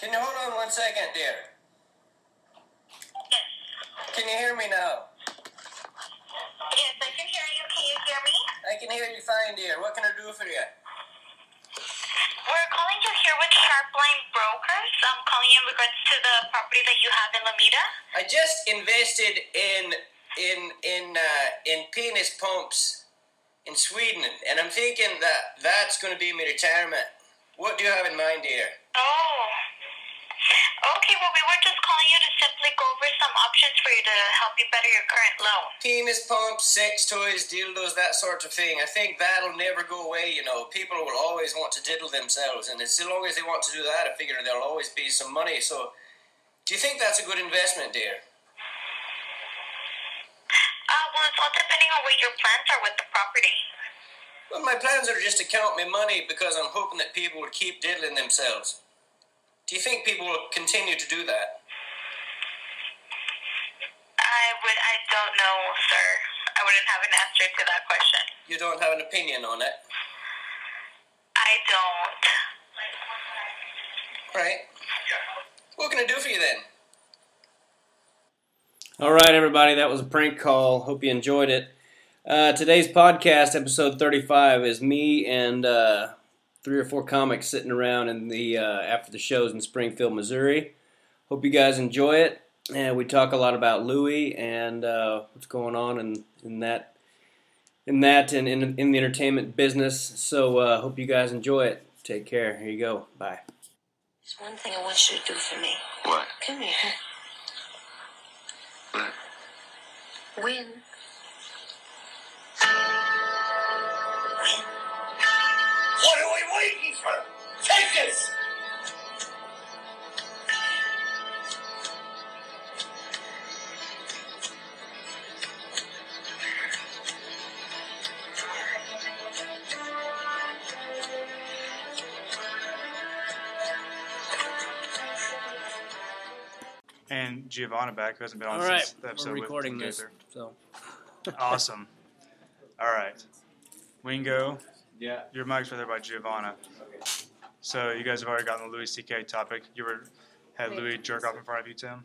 Can you hold on one second, dear? Yes. Can you hear me now? Yes, I can hear you. Can you hear me? I can hear you fine, dear. What can I do for you? We're calling you here with Sharpline Brokers. I'm calling you in regards to the property that you have in Lamita. I just invested in in in uh, in penis pumps in Sweden, and I'm thinking that that's going to be my retirement. What do you have in mind, dear? Oh. Okay, well, we were just calling you to simply go over some options for you to help you better your current loan. Penis pumps, sex toys, dildos, that sort of thing. I think that'll never go away, you know. People will always want to diddle themselves, and as long as they want to do that, I figure there'll always be some money. So, do you think that's a good investment, dear? Uh, well, it's all depending on what your plans are with the property. Well, my plans are just to count my money because I'm hoping that people will keep diddling themselves. Do you think people will continue to do that? I would, I don't know, sir. I wouldn't have an answer to that question. You don't have an opinion on it, I don't. right? What can I do for you then? All right, everybody, that was a prank call. Hope you enjoyed it. Uh, today's podcast, episode 35, is me and uh, three or four comics sitting around in the uh, after the shows in Springfield, Missouri. Hope you guys enjoy it. And we talk a lot about Louis and uh, what's going on in, in that in that and in, in the entertainment business. So uh, hope you guys enjoy it. Take care. Here you go. Bye. There's one thing I want you to do for me. What? Come here. What? Win. Take! And Giovanna back, who hasn't been on All right, since the episode we're with recording this. Gaither. So Awesome. All right. Wingo, Yeah. your mic's right there by Giovanna. So you guys have already gotten the Louis C.K. topic. You were had Louis jerk off in front of you, Tim.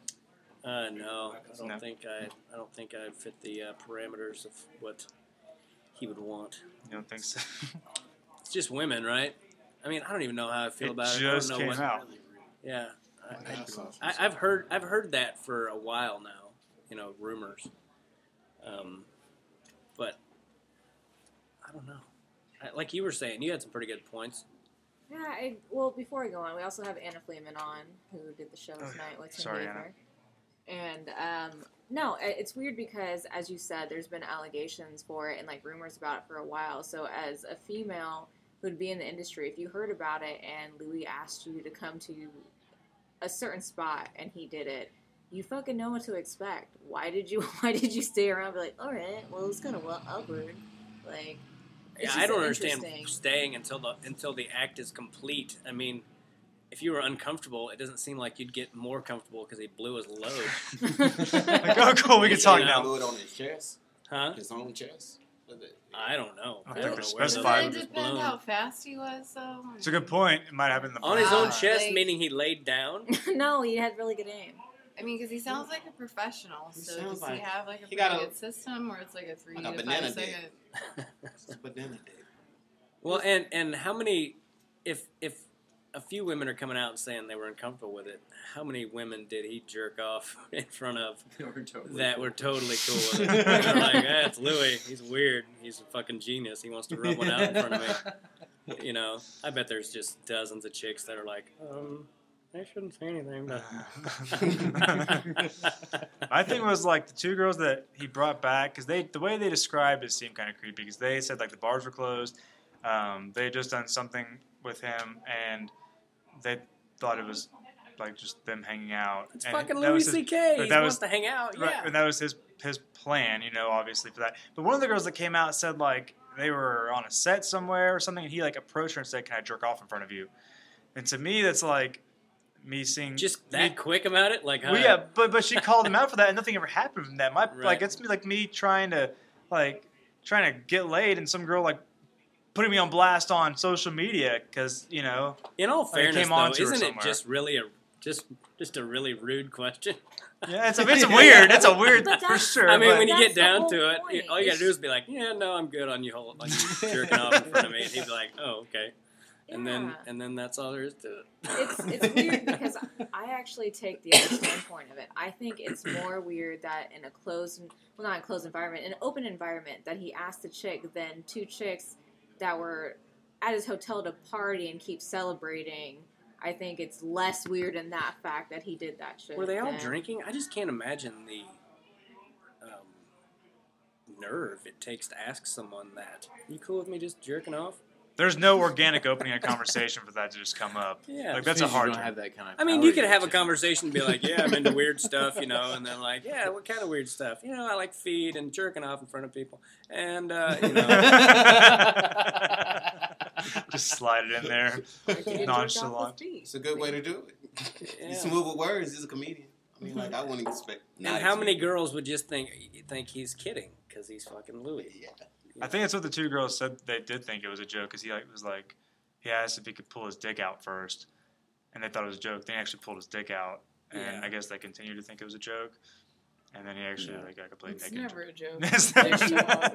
Uh, no, I don't No. think I. I don't think I fit the uh, parameters of what he would want. You don't think so? It's just women, right? I mean, I don't even know how I feel it about just it. I don't came know what, out. Yeah, I, I, I, I've heard. I've heard that for a while now. You know, rumors. Um, but I don't know. I, like you were saying, you had some pretty good points. Yeah, I, well, before I go on, we also have Anna Fleeman on, who did the show Oh, tonight with Tim sorry, Baker. And um, no, it's weird because, as you said, there's been allegations for it and like rumors about it for a while. So, as a female who'd be in the industry, if you heard about it and Louis asked you to come to a certain spot and he did it, you fucking know what to expect. Why did you? Why did you stay around? And be like, all right, well, it's kind of well awkward. Like, Yeah, I don't understand staying until the until the act is complete. I mean, if you were uncomfortable, it doesn't seem like you'd get more comfortable because he blew his load, Like, oh, cool. We can talk You know. now. Blew it on his chest, huh? his own chest. I don't know. I I think don't they're know where specified. Does it depend blown. how fast he was, though? It's a good point. It might have been the On his own chest, Like- meaning he laid down. no, he had really good aim. I mean, because he sounds like a professional. He So sounds does he have like a pretty got a- good system, or it's like a three Like a to banana five dick. second? It's a banana dick. Well, and and how many? If if a few women are coming out and saying they were uncomfortable with it, how many women did he jerk off in front of that were totally cool with it? They're like, that's Louis. He's weird. He's a fucking genius. He wants to rub one out in front of me. You know, I bet there's just dozens of chicks that are like, um, I shouldn't say anything. But I think it was like the two girls that he brought back because they the way they described it seemed kind of creepy because they said like the bars were closed, um, they had just done something with him and they thought it was like just them hanging out. it's And fucking Louis C.K. but He that wants was- to hang out. Right, Yeah. and that was his his plan, you know, obviously for that. But one of the girls that came out said like they were on a set somewhere or something, and he like approached her and said, "Can I jerk off in front of you?" And to me, that's like me seeing Just me- quick about it, like, Well, yeah, but but she called him out for that, and nothing ever happened from that. My Right. like it's me like me trying to like trying to get laid, and some girl like putting me on blast on social media because you know In all fairness, came though, isn't it just really a Just just a really rude question. Yeah, it's a, it's weird. It's a weird But for sure. I mean, but- when you get the down to it, point. all you gotta do is be like, "Yeah, no, I'm good on you, whole, on you jerking off in front of me," and he'd be like, "Oh, okay," and then and then that's all there is to it. it's it's weird because I actually take the other standpoint of it. I think it's more weird that in a closed, well, not a closed environment, in an open environment, that he asked the chick than two chicks that were at his hotel to party and keep celebrating. I think it's less weird in that fact that he did that shit. Were they all than- drinking? I just can't imagine the um, nerve it takes to ask someone that. You cool with me just jerking off? There's no organic opening a conversation for that to just come up. Yeah. Like that's a Since you hard. don't have that kind of I mean, you could have a conversation and be like, "Yeah, I'm into weird stuff," you know, and then like, "Yeah, what kind of weird stuff?" You know, I like feed and jerking off in front of people, and uh, you know, just slide it in there. Like, he did jerk off Nonchalant. It's a good way to do it. yeah. He's smooth with words. He's a comedian. I mean, like I wouldn't expect. And not how many expect- girls would just think think he's kidding because he's fucking Louis? Yeah. I think that's what the two girls said. They did think it was a joke because he like was like, he asked if he could pull his dick out first, and they thought it was a joke. Then he actually pulled his dick out, and Yeah. I guess they continued to think it was a joke. And then he actually Yeah. like got completely It's naked. never a joke. It's never a There you joke. are.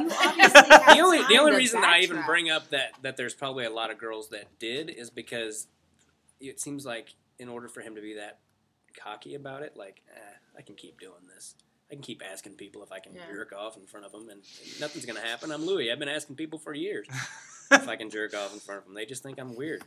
You obviously have the only the only reason that I even backtrack. bring up that that there's probably a lot of girls that did is because it seems like in order for him to be that cocky about it, like eh, I can keep doing this. I can keep asking people if I can Yeah. jerk off in front of them, and nothing's gonna happen. I'm Louis. I've been asking people for years if I can jerk off in front of them. They just think I'm weird.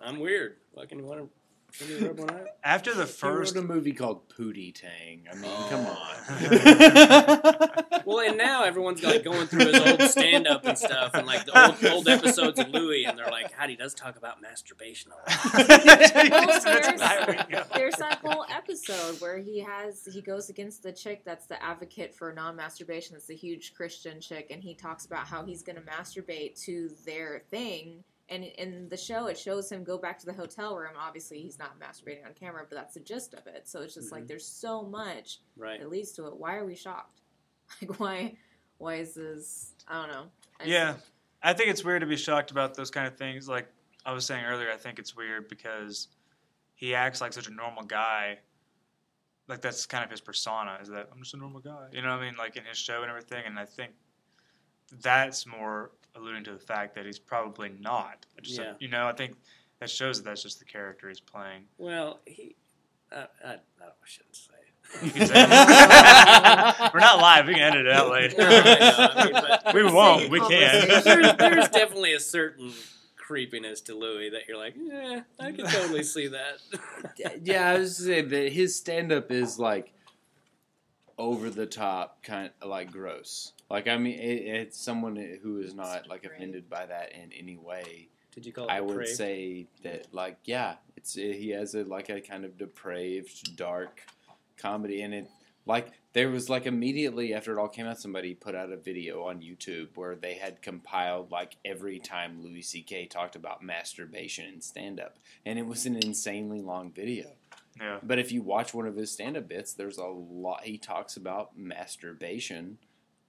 I'm weird. Fucking you want to one out? After the He first, wrote a movie called Pootie Tang. I mean, Oh. come on. Well, and now everyone's like going through his old stand up and stuff, and like the old old episodes of Louis, and they're like, "How he does talk about masturbation a lot." That's there's- not where we go. There's that whole episode where he has he goes against the chick that's the advocate for non-masturbation. That's the huge Christian chick, and he talks about how he's going to masturbate to their thing. And in the show, it shows him go back to the hotel room. Obviously, he's not masturbating on camera, but that's the gist of it. So it's just like Mhm. there's so much Right. that leads to it. Why are we shocked? Like why? Why is this? I don't know. I just- Yeah, I think it's weird to be shocked about those kind of things. Like I was saying earlier, I think it's weird because he acts like such a normal guy. Like that's kind of his persona is that I'm just a normal guy. You know what I mean? Like in his show and everything. And I think that's more alluding to the fact that he's probably not. Just Yeah. you know, I think that shows that that's just the character he's playing. Well, he. Uh, I, I, I shouldn't say. You can say it. We're not live. We can edit it out later. No, I I mean, we won't. We can. there's, there's definitely a certain creepiness to Louis that you're like, yeah, I can totally see that. yeah, I was saying that his stand up is like over the top, kind of like gross. Like I mean, it, it's someone who is not like offended by that in any way. Did you call it I would depraved? say that like yeah, it's eh, he has a like a kind of depraved, dark comedy, and it like there was like immediately after it all came out, somebody put out a video on YouTube where they had compiled like every time Louis C.K. talked about masturbation in stand up, and it was an insanely long video. Yeah. But if you watch one of his stand up bits, there's a lot he talks about masturbation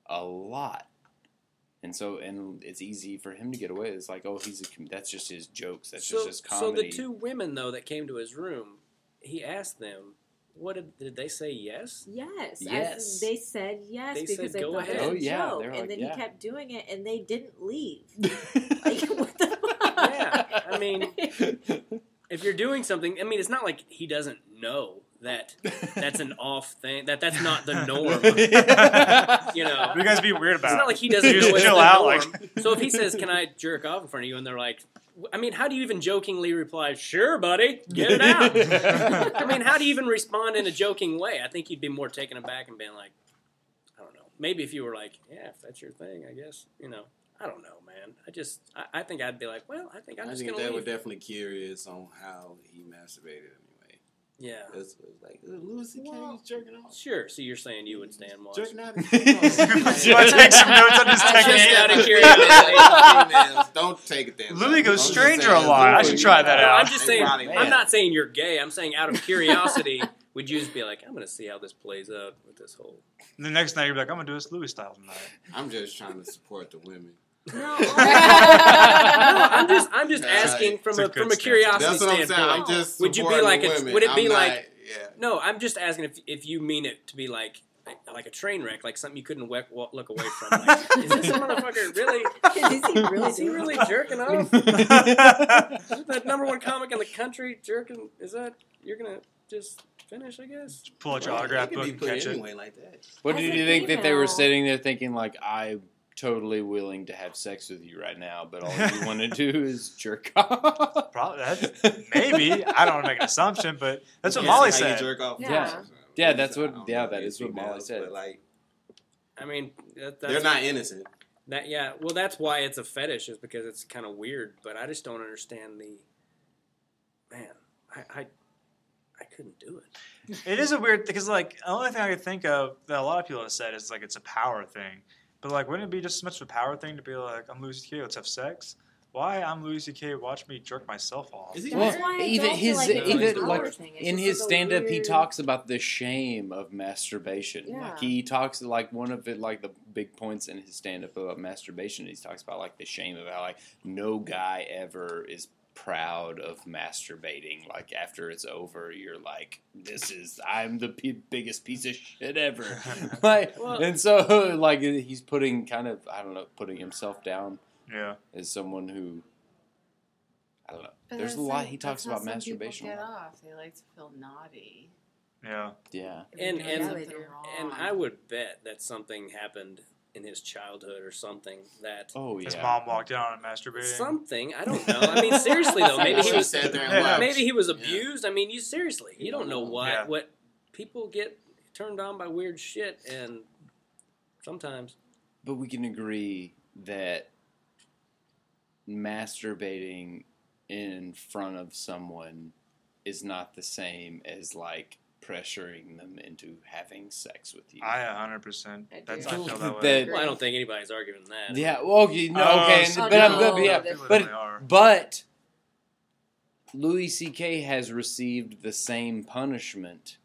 a lot. And so, and it's easy for him to get away. It's like, oh, he's a, com- that's just his jokes. That's so, just his so the two women though that came to his room, he asked them, "What did did they say? Yes." Yes. as Yes. they said yes They because said, they "Go thought ahead." it was Oh, a yeah, joke, they're and then yeah. he kept doing it, and they didn't leave. like, what the fuck? Yeah, I mean, if you're doing something, I mean, it's not like he doesn't know that that's an off thing. That that's not the norm. You know, You guys be weird about it. It's not like he doesn't You know just chill out, norm. like- so if he says, "Can I jerk off in front of you?" and they're like, I mean, how do you even jokingly reply, "Sure, buddy, get it out"? I mean, how do you even respond in a joking way? I think you'd be more taken aback and being like, I don't know. Maybe if you were like, "Yeah, if that's your thing, I guess," you know. I don't know, man. I just, I, I think I'd be like, well, I think I'm I just think gonna they were leave. definitely curious on how he masturbated anyway. Yeah, It's, it's like uh, Louis C.K. Well- was jerking off. sure. So you're saying you would stand watch? Jerking out. You want take some notes on his Just technique? out of curiosity. Don't take it there. Louis goes I'm stranger a lot. I should try that out. I'm just saying. I'm not saying you're gay. I'm saying out of curiosity, would you just be like, I'm gonna see how this plays out with this whole. And the next night you're like, I'm gonna do this Louis style tonight. I'm just trying to support the women. No, no, I'm just I'm just Nah, asking from a, a from a curiosity That's what I'm saying. standpoint. I'm just Would you be like the a- would it be I'm like- not- yeah. No, I'm just asking if if you mean it to be like like a train wreck, like something you couldn't we- wa- look away from. Like, is this a motherfucker really? Is he really Is he really jerking off? Is that number one comic in the country jerking? Is that you're gonna just finish? I guess. Pull out your Well, autograph book be and catch it. like that. What As did you think that they were sitting there thinking like I'm totally willing to have sex with you right now, but all you want to do is jerk off? Probably that's maybe. I don't want to make an assumption, but that's what Yeah, Molly see how you said. jerk off. Yeah. Yeah, that's what- yeah, know, that these is what Molly females, said. But like, I mean, that, that's they're not innocent. That yeah, well, that's why it's a fetish is because it's kind of weird. But I just don't understand the man. I I, I couldn't do it. It is a weird because like the only thing I could think of that a lot of people have said is like it's a power thing. But like, wouldn't it be just as much of a power thing to be like, I'm Louis C.K. Let's have sex? Why I'm Louis C.K. Watch me jerk myself off. Is he? Well, even his like even like in his like stand up he talks about the shame of masturbation. Yeah. Like he talks like one of it like the big points in his stand up about masturbation. He talks about like the shame of how like no guy ever is proud of masturbating. Like after it's over, you're like, this is I'm the p- biggest piece of shit ever. like Well- and so like he's putting kind of I don't know putting himself down Yeah. as someone who. I don't know. But There's a lot like- he talks about masturbation. Get off. They like to feel naughty. Yeah. Yeah. if And and and. I would bet that something happened in his childhood or something that Oh His mom walked in on him masturbating. something I don't know. I mean, seriously though, maybe he was sat there and Yeah. maybe he was Yeah. abused. I mean, you seriously, you don't know what Yeah. what people get turned on by weird shit, and sometimes But we can agree that masturbating in front of someone is not the same as like pressuring them into having sex with you. I 100%. I do. That's, I feel that way. Well, I don't think anybody's arguing that. yeah, well, okay, no, Oh, okay, so- but I'm no, good. Yeah, but but Louis C.K. has received the same punishment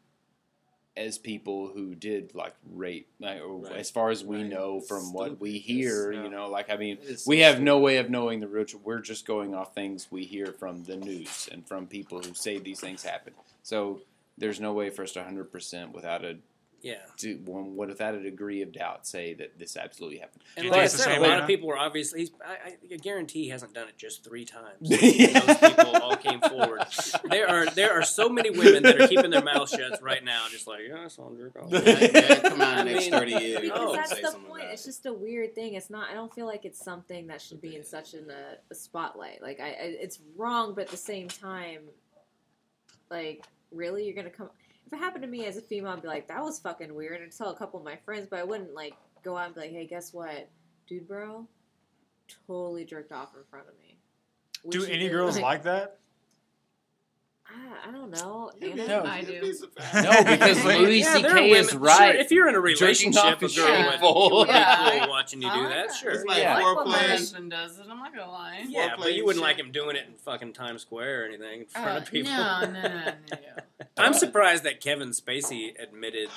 as people who did like rape, like, or Right. as far as we Right. know from what we hear. It's- You know, like I mean, It's we so have stupid. no way of knowing the real. We're just going off things we hear from the news and from people who say these things happen. So there's no way for us to 100 percent without a Yeah. to, one, without a degree of doubt say that this absolutely happened. And like I said, a lot Anna? of people were obviously. He's, I, I guarantee he hasn't done it just three times. Yeah. Those people all came forward. There are there are so many women that are keeping their mouths shut right now, just like yeah, that's all jerk off. That, that come on, I next mean- thirty years. Because that's say the point. It's just a weird thing. It's not. I don't feel like it's something that should be in such an, a, a spotlight. Like I, I, it's wrong, but at the same time, like really, you're gonna come. If it happened to me as a female, I'd be like, that was fucking weird, and tell a couple of my friends. But I wouldn't like go out and be like, hey, guess what, dude, bro, totally jerked off in front of me. Do any girls like that? I, I don't know. You'd be- No. I you'd do. No, because Louis Yeah, C.K. is right. Sure, if you're in a relationship, off a is girl would, shameful. be Yeah. cool watching you do that. that. Sure. It's like Yeah. I like what My foreplay. my- husband does it. I'm not gonna lie. Yeah, but you wouldn't and like him doing it in fucking Times Square or anything in front Uh, of people. no, no, no, no, no. I'm surprised that Kevin Spacey admitted.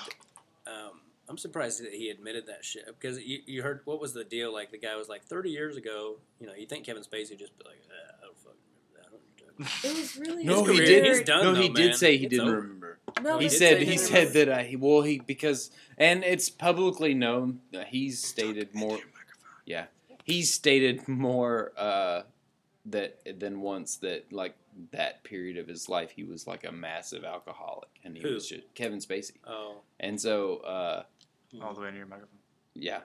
Um, I'm surprised that he admitted that shit because you, you heard what was the deal? Like the guy was like 30 years ago. You know, you think Kevin Spacey would just be like, ah, It was really No, he career- did. he's done, no, though, he man. did say he It's didn't over. remember. No, he did said he he said that uh, he well he because and it's publicly known that he's stated more yeah he's stated more uh, that than once that like that period of his life he was like a massive alcoholic and he Who? was just Kevin Spacey Oh, and so uh, All the way near your microphone. yeah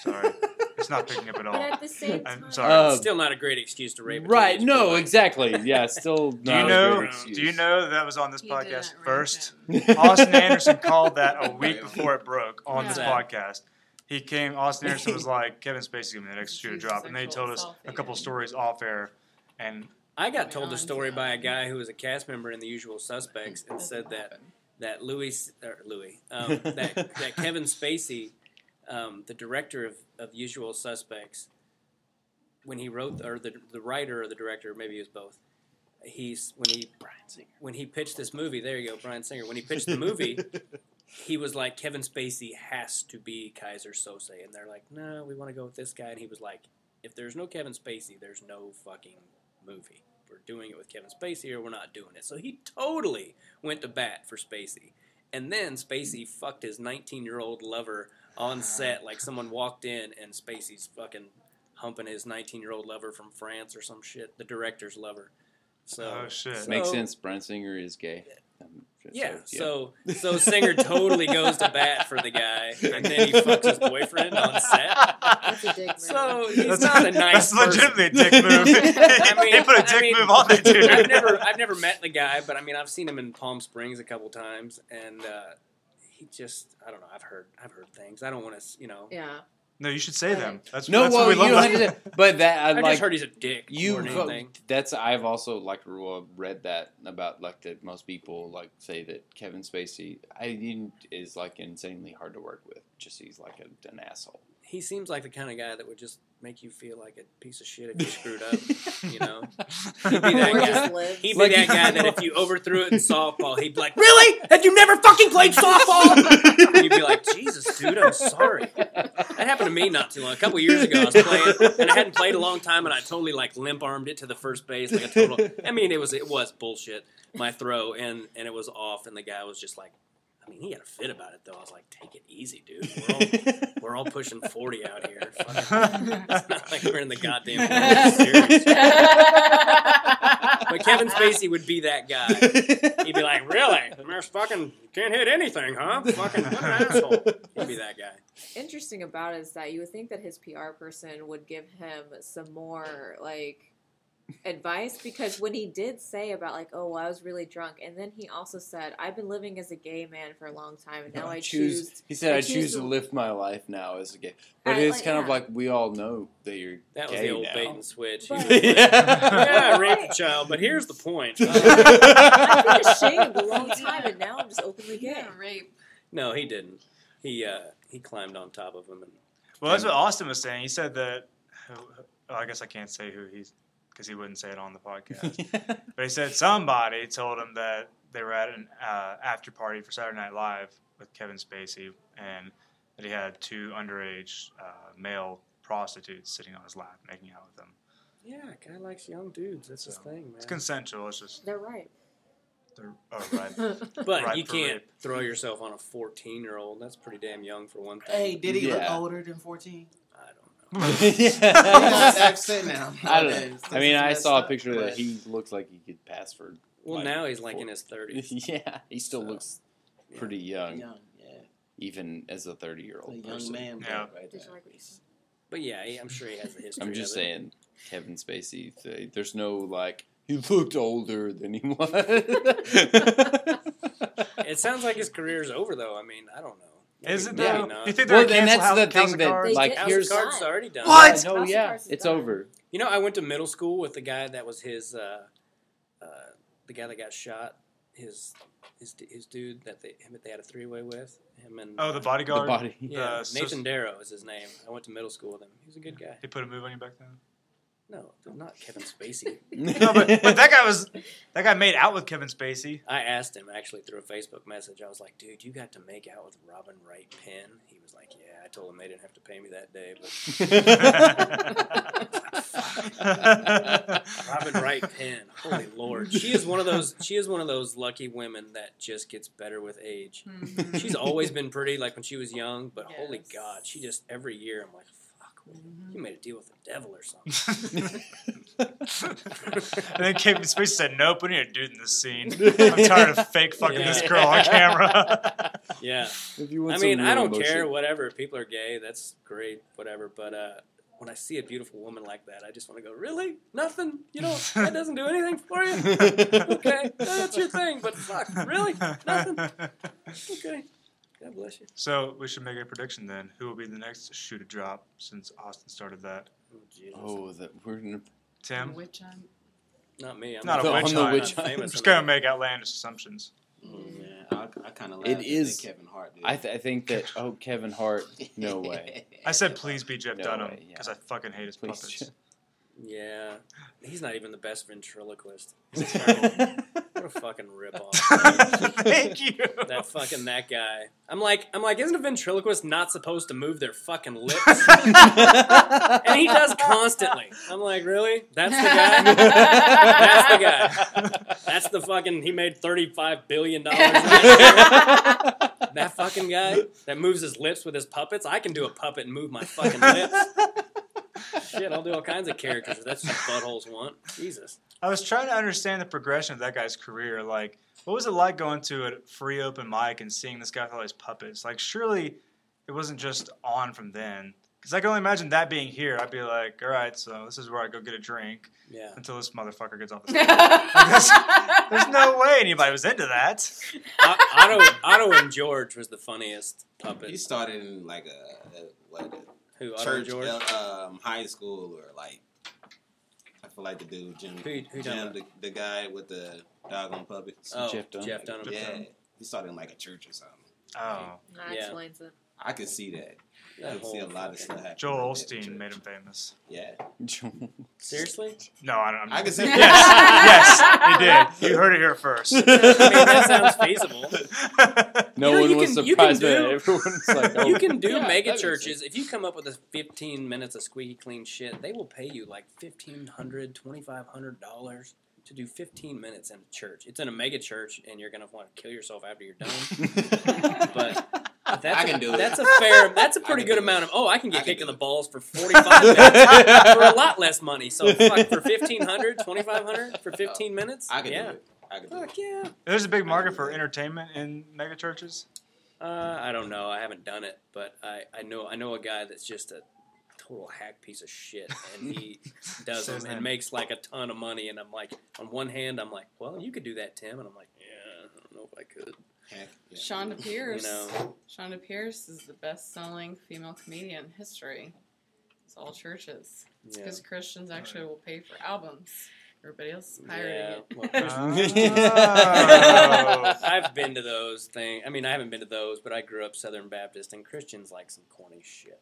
Sorry. It's not picking up at But all. at the same I'm sorry. Uh, still not a great excuse to rape. right no boy. exactly yeah still Do not you a know? great Do you know that was on this He podcast first? Austin Anderson called that a week before it broke on this Yeah. podcast. He came. Austin Anderson was like, "Kevin Spacey gave me the next shoe to drop," and they told us a couple stories off air. And I got told on a story by a guy who was a cast member in The Usual Suspects and said that that Louis or Louis um, that that Kevin Spacey, um, the director of, of Usual Suspects, when he wrote or the the writer or the director, maybe it was both. He's when he Bryan Singer when he pitched this movie. There you go, Bryan Singer. When he pitched the movie, he was like Kevin Spacey has to be Keyser Söze, and they're like, no, we want to go with this guy, and he was like, if there's no Kevin Spacey, there's no fucking movie. We're doing it with Kevin Spacey, or we're not doing it. So he totally went to bat for Spacey, and then Spacey fucked his 19 year old lover on set, like someone walked in and Spacey's fucking humping his 19 year old lover from France or some shit, the director's lover. So Oh, shit. so- Makes sense. Bryan Singer is gay. Um, Yeah, so so Singer totally goes to bat for the guy, and then he fucks his boyfriend on set. That's a dick move. So he's That's- not a nice. that's person. legitimately a dick move. I mean, They put a dick I mean, move on that dude. I've never, I've never met the guy, but I mean, I've seen him in Palm Springs a couple times, and uh, he just, I don't know. I've heard, I've heard things. I don't want to, you know. yeah. No, you should say them. That's No, that's well, what we you love. don't have to. But that I uh, I like. just heard he's a dick you more vo- anything. that's I've also like read that about like that most people like say that Kevin Spacey I didn't is like insanely hard to work with. Just he's like a, an asshole. He seems like the kind of guy that would just make you feel like a piece of shit if you screwed up. You know, he'd be that guy. He'd be Like- that guy that if you overthrew it in softball, he'd be like, "Really? Have you never fucking played softball?" and you'd be like, "Jesus, dude, I'm sorry." That happened to me not too long. A couple years ago, I was playing, and I hadn't played a long time, and I totally like limp armed it to the first base, like a total. I mean, it was it was bullshit. My throw, and and it was off, and the guy was just like. I mean, he had a fit about it though. I was like, "Take it easy, dude. We're all, we're all pushing forty out here. Fucking, it's not like we're in the goddamn World Series." But Kevin Spacey would be that guy. He'd be like, "Really? There's fucking can't hit anything, huh? Fucking what an asshole." He'd be that guy. Interesting about it is that you would think that his PR person would give him some more like advice because when he did say about like, oh, well, I was really drunk, and then he also said, I've been living as a gay man for a long time, and now I choose. He said, I "I choose choose to- to live my life now as a gay." But I- it's like, kind of like we all know that you're That was gay the old now. bait and switch. He But- was like, yeah, I raped Right. a child, but here's the point. I've been ashamed a long time, and now I'm just openly gay. Yeah, rape. no, he didn't. He uh, he climbed on top of him and Well, that's what Austin was saying. He said that. Oh, I guess I can't say who he's because he wouldn't say it on the podcast. but he said somebody told him that they were at an uh, after party for Saturday Night Live with Kevin Spacey, and that he had two underage uh, male prostitutes sitting on his lap, making out with him. yeah, guy likes young dudes. That's his thing, man. It's consensual. It's just They're right. they're, oh right. But right you can't rape. throw yourself on a 14 year old. That's pretty damn young for one thing. Hey, did he look older than 14? I yeah. upset now. I don't know. I mean, I saw a up, picture that he looks like he could pass for. Well, like, now he's like four- in his 30s. yeah, he still So, looks yeah. pretty young, Young, yeah. even as a thirty-year-old A young person. man Yeah. butt right Did there. you like what you said? But yeah, I'm sure he has a history. I'm just of it. saying, Kevin Spacey. There's no like he looked older than he was. It sounds like his career's over, though. I mean, I don't know. Is it Maybe though? not. You think they're well, and that's House, the thing of that They like. House here's Cards already done. What? Yeah, no, House yeah, it's done. over. You know, I went to middle school with the guy that was his, uh, uh, the guy that got shot. His, his, his dude that they him that they had a three way with him and Oh, the bodyguard. The bodyguard. body. yeah the Nathan soci- Darrow is his name. I went to middle school with him. He was a good guy. He put a move on you back then. No, not Kevin Spacey. No, but, but that guy was that guy made out with Kevin Spacey. I asked him actually through a Facebook message. I was like, "Dude, you got to make out with Robin Wright Penn?" He was like, "Yeah." I told him they didn't have to pay me that day, but Robin Wright Penn, holy lord, she is one of those. She is one of those lucky women that just gets better with age. Mhm. She's always been pretty, like when she was young, but holy God, she just every year I'm like, fuck. You made a deal with the devil or something. and then Kevin Spacey said, "Nope, we need a dude in this scene. I'm tired of fake fucking this girl on camera." yeah, If you want I mean, I don't emotion. care. Whatever, if people are gay, that's great. Whatever, but uh, when I see a beautiful woman like that, I just want to go, really? Nothing? You don't? That doesn't do anything for you? Okay, that's your thing. But fuck, really? Nothing? Okay. God bless you. So we should make a prediction then. Who will be the next shoe to drop since Austin started that? Oh, Jesus. Oh, that we're gonna. Tim? Witch hunt. Not me. I'm Not a The- witch on the hunt. witch not hunt. famous Just gonna make outlandish assumptions. Mm, yeah, I, I kind of It laughed at is- that Kevin Hart. Did. I, th- I think that. Oh, Kevin Hart. No way. I said, please be Jeff No Dunham way, yeah. because I fucking hate his Please. puppets. Yeah, he's not even the best ventriloquist. He's terrible. what a fucking ripoff. Thank you. that fucking that guy. I'm like, I'm like, isn't a ventriloquist not supposed to move their fucking lips? and he does constantly. I'm like, really? That's the guy. That's the guy. That's the fucking. He made thirty five billion dollars. that fucking guy that moves his lips with his puppets. I can do a puppet and move my fucking lips. Shit, I'll do all kinds of characters. if That's what buttholes want. Jesus. I was trying to understand the progression of that guy's career. Like, what was it like going to a free open mic and seeing this guy with all these puppets? Like, surely it wasn't just on from then. Because I can only imagine that being here. I'd be like, all right, so this is where I go get a drink Yeah. until this motherfucker gets off the stage. There's, there's no way anybody was into that. Otto, Otto and George was the funniest puppet. He started in like a, a what Who? church, and George. uh, um, high school, or like I feel like the dude Jim, Who- who done Jim the, the guy with the dog on puppets. Oh, Jeff Dunham. Jeff Dunham. yeah, he started in like a church or something. Oh, That Yeah. explains it. I could see that. I That could see a lot of stuff. happening Joel like that in Osteen made him famous. Yeah, Seriously? No, I don't. I'm I can see. Yes, yes, he did. You heard it here first. I mean, that sounds feasible. no You know, one you was can- you can surprised by that. do- Everyone's like, oh, You can do yeah, that mega makes churches. If you come up with a 15 minutes of squeaky clean shit, they will pay you like $1,500, $2,500 to do 15 minutes in a church. It's in a mega church, and you're going to want to kill yourself after you're done. But But that's I a- can do it. That's a fair. That's a I pretty good amount it. of. Oh, I can I get can kicked in the balls for forty five minutes for a lot less money. So fuck for 1500 2500 for fifteen minutes. I can yeah. do it. I can do it. Fuck yeah. There's a big market for entertainment in mega churches. Uh, I don't know. I haven't done it, but I, I know I know a guy that's just a total hack piece of shit, and he does Says them and makes like a ton of money. And I'm like, on one hand, I'm like, well, you could do that, Tim, and I'm like, yeah, I don't know if I could. Heck, yeah. Chonda Pierce. know. Chonda Pierce is the best-selling female comedian in history. It's all churches. It's Yeah. because Christians actually will pay for albums. Everybody else is pirating Yeah, it. well, Oh. I've been to those things. I mean, I haven't been to those, but I grew up Southern Baptist, and Christians like some corny shit.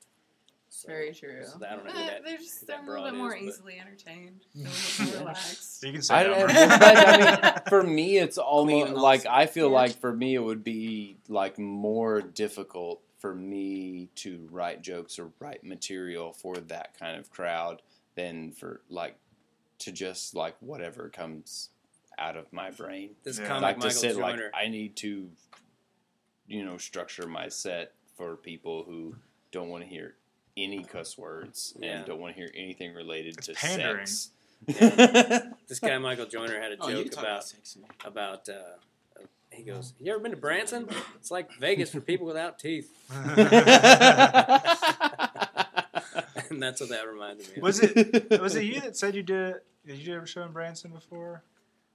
So, Very true. so I don't know Uh, that. they're just they're that a little bit more is, but- easily entertained. They're a little more relaxed. You can say I, that. I, I mean, for me, it's almost like. I feel Yeah. like for me it would be like more difficult for me to write jokes or write material for that kind of crowd than for like to just like whatever comes out of my brain. This Yeah. comic like to sit like I need to, you know, structure my set for people who don't want to hear any cuss words Yeah. and don't want to hear anything related It's to pandering. sex. This guy Michael Joyner had a Oh, joke can talk about sex. about. Uh, he goes, "You ever been to Branson? It's like Vegas for people without teeth." and that's what that reminded me of. was it was it you that said you did it did you ever show in Branson before?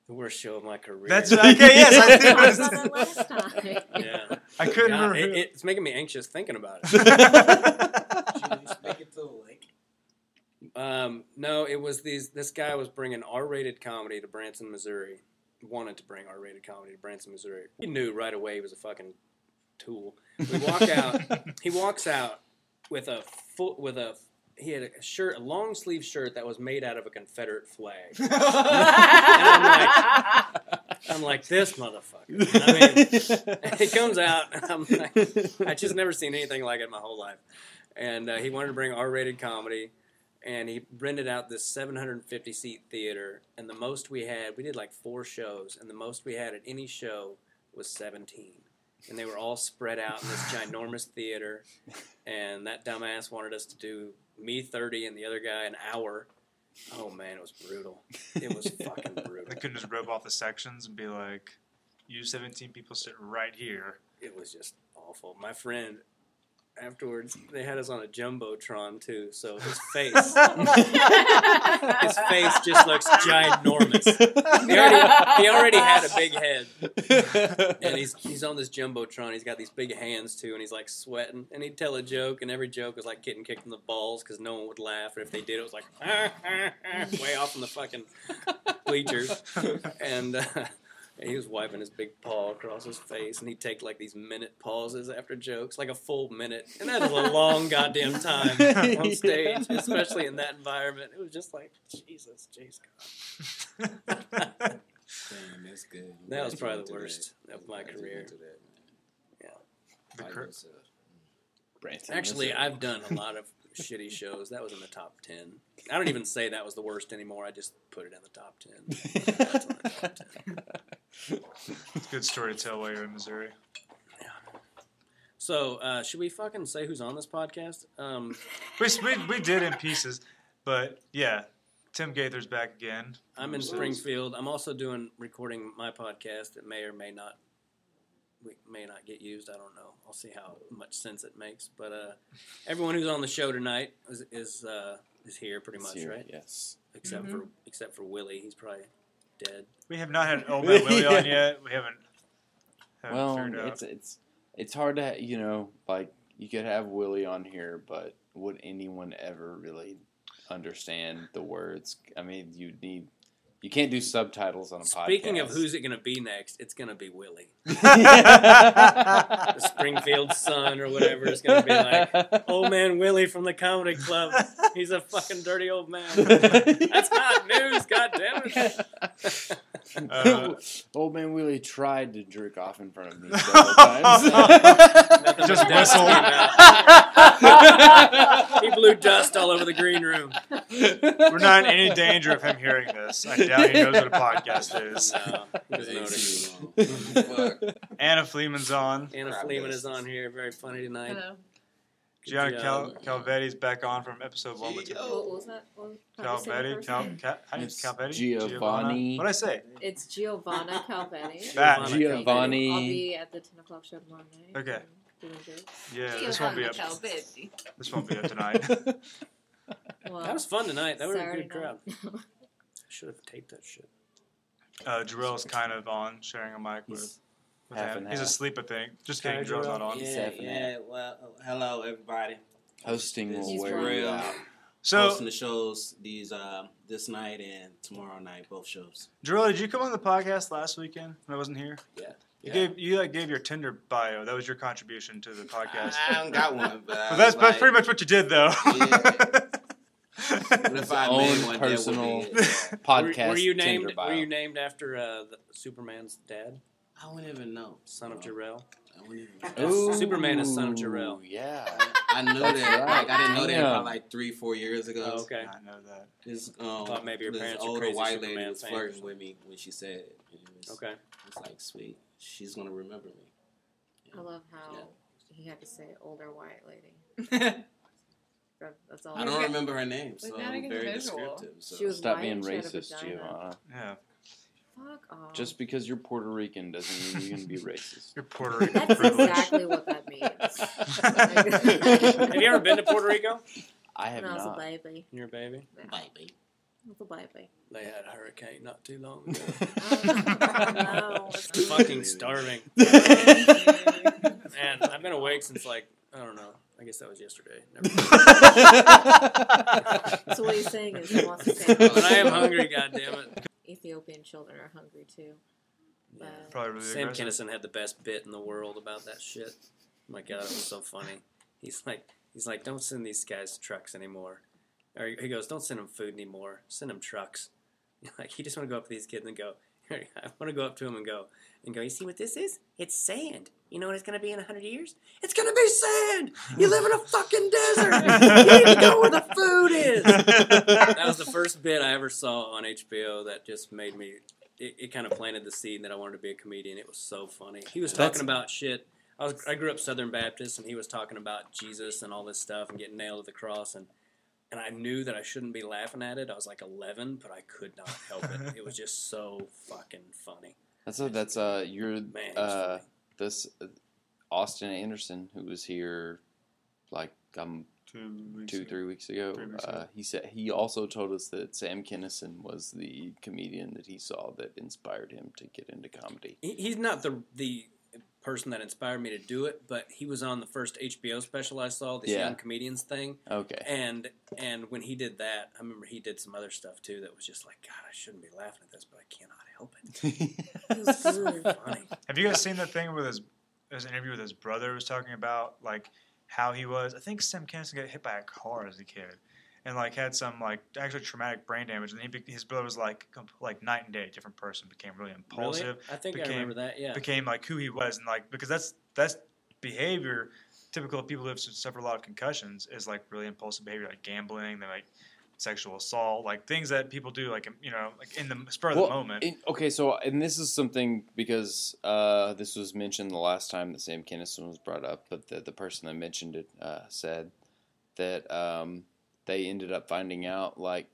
the worst show of my career? That's okay. Yes, I think it was. about that last time. yeah. I couldn't God, remember. it, it's making me anxious thinking about it. Just make it to the lake. Um, no, it was these. This guy was bringing R-rated comedy to Branson, Missouri. Wanted to bring R-rated comedy to Branson, Missouri. He knew right away he was a fucking tool. We walk out. he walks out with a foot with a. He had a shirt, a long sleeve shirt that was made out of a Confederate flag. I'm like, I'm like, this motherfucker. I mean, he comes out, I'm like, I just never seen anything like it in my whole life. And uh, he wanted to bring R-rated comedy, and he rented out this 750 seat theater. And the most we had, we did like four shows, and the most we had at any show was 17. And they were all spread out in this ginormous theater. And that dumbass wanted us to do me 30 and the other guy an hour. Oh man, it was brutal. It was fucking brutal. They couldn't just rope off the sections and be like, "You 17 people sit right here." it was just awful. My friend, afterwards, they had us on a jumbotron too, so his face, his face just looks ginormous. He already, he already had a big head, and he's he's on this jumbotron. He's got these big hands too, and he's like sweating. And he'd tell a joke, and every joke was like getting kicked in the balls because no one would laugh. And if they did, it was like way off in the fucking bleachers. And uh, he was wiping his big paw across his face, and he'd take like these minute pauses after jokes, like a full minute, and that is a long goddamn time on stage, especially in that environment. It was just like Jesus, jeez, God. Damn, that's good. I'm That was probably the worst that. of my I'm glad you career. that, man. The cur- mm. Actually, I've done a lot of shitty shows. That was in the top ten. I don't even say that was the worst anymore. I just put it in the top ten. That's in the top 10. It's a good story to tell while you're in Missouri. Yeah. So, uh, should we fucking say who's on this podcast? Um, We, we, we did in pieces, but yeah, Tim Gaither's back again. I'm in Springfield. I'm also doing recording my podcast that may or may not we may not get used. I don't know. I'll see how much sense it makes. But uh, everyone who's on the show tonight is is, uh, is here pretty much, Here, right? Yes. Except Mhm. for except for Willie, he's probably dead. We have not had an Old Man Willie on yet. We haven't. haven't Well, it's it's it's hard to you know like you could have Willie on here, but would anyone ever really understand the words? I mean, you'd need you can't do subtitles on a Speaking podcast. Speaking of who's it going to be next, it's going to be Willie, the the Springfield Sun or whatever. It's going to be like old man Willie from the comedy club. He's a fucking dirty old man. That's hot news. God damn it. Uh, Old man Willie tried to jerk off in front of me several times. Just Dust whistle. he blew dust all over the green room. We're not in any danger of him hearing this. I doubt he knows what a podcast is. No, he doesn't know what it is. Fuck. Anna Fleeman's on. Anna Crap Fleeman is business. on here. Very funny tonight. Hello. Good Gianna Cal- Calvetti's back on from episode one with Gio. What was that? What, how do you say the Calvetti. first Cal- name? How do you Calvetti? Giovanni. What did I say? It's Giovanna Calvetti. That. Giovanni. I'll be at the 10 o'clock show tomorrow night. Okay. Doing jokes. Yeah, this won't be up. Giovanna This won't be up tonight. Well, That was fun tonight. That was a good crowd. Night. Should have taped that shit. Uh, Jarrell's kind of on, sharing a mic with. He's with half Anna. and He's half. asleep, I think. Just Hi, kidding. Jarrell's not on. He's Yeah, yeah. Well, hello everybody. Hosting will wear you out. So, hosting the shows these uh, this night and tomorrow night, both shows. Jarrell, did you come on the podcast last weekend when I wasn't here? Yeah. You Yeah. gave you like gave your Tinder bio. That was your contribution to the podcast. I haven't got one, but, But that's was that's pretty much what you did, though. What if I Own made one? personal- That would be it. Were, Podcast were you named? bio. Were you named after uh, the, Superman's dad, I wouldn't even know. son of No, Jarrell? I wouldn't even know. Ooh, Superman is son of Jor-El. Yeah. I knew That's that. Like I didn't know that Damn. probably like three, four years ago. Oh, okay. I know that. This um, Thought maybe your this parents were older crazy white lady Superman was fans. flirting with me when she said it. It was, Okay. It's like sweet. She's gonna remember me. I love how Yeah. he had to say older white lady. That's all. I don't remember her name, We've so gotta I'm get very descriptive. So. She was Stop being and she had a racist. Giovanna. Yeah, Fuck off. Just because you're Puerto Rican doesn't mean you're gonna be racist. you're Puerto Rican That's privilege. exactly what that means. Have you ever been to Puerto Rico? I have when I was a not. baby. You're a baby. Baby. I was a baby. They had a hurricane not too long ago. no. Fucking starving. Man, I've been awake since like I don't know. I guess that was yesterday. Never. So what he's saying is he wants to say but I am hungry. God damn it. Ethiopian children are hungry too. But Probably really Sam aggressive. Kinison had the best bit in the world about that shit. Oh my god, it was so funny. He's like, he's like, don't send these guys trucks anymore. Or he goes, don't send them food anymore. Send them trucks. Like, you just want to go up to these kids and go. I want to go up to them and go and go. You see what this is? It's sand. You know what it's gonna be in a hundred years? It's gonna be sand. You live in a fucking desert. You need to go where the food is. that was the first bit I ever saw on HBO that just made me. It, it kind of planted the seed that I wanted to be a comedian. It was so funny. He was That's- talking about shit. I was I grew up Southern Baptist, and he was talking about Jesus and all this stuff and getting nailed to the cross, and and I knew that I shouldn't be laughing at it. I was like 11, but I could not help it. It was just so fucking funny. That's a, that's uh you're Man, uh this uh, Austin Anderson who was here like um Two, weeks two ago. three weeks ago. Three weeks uh, he said he also told us that Sam Kinison was the comedian that he saw that inspired him to get into comedy. He, he's not the the person that inspired me to do it, but he was on the first HBO special I saw, this Yeah. young comedians thing. Okay. And and when he did that, I remember he did some other stuff too that was just like, God, I shouldn't be laughing at this, but I cannot help it. it was good. Funny. Have you guys seen the thing with his his interview with his brother was talking about like how he was? I think Sam Kinison got hit by a car as a kid, and like had some like actually traumatic brain damage, and he be- his brother was like com- like night and day, different person, became really impulsive, Really? I think I became, remember that. Yeah. became like who he was, and like because that's that's behavior typical of people who have suffered a lot of concussions is like really impulsive behavior, like gambling, they like sexual assault, like things that people do, like you know, like in the spur of the moment. in- okay, so and this is something because uh, this was mentioned the last time that Sam Kinison was brought up, but the the person that mentioned it uh, said that um, they ended up finding out like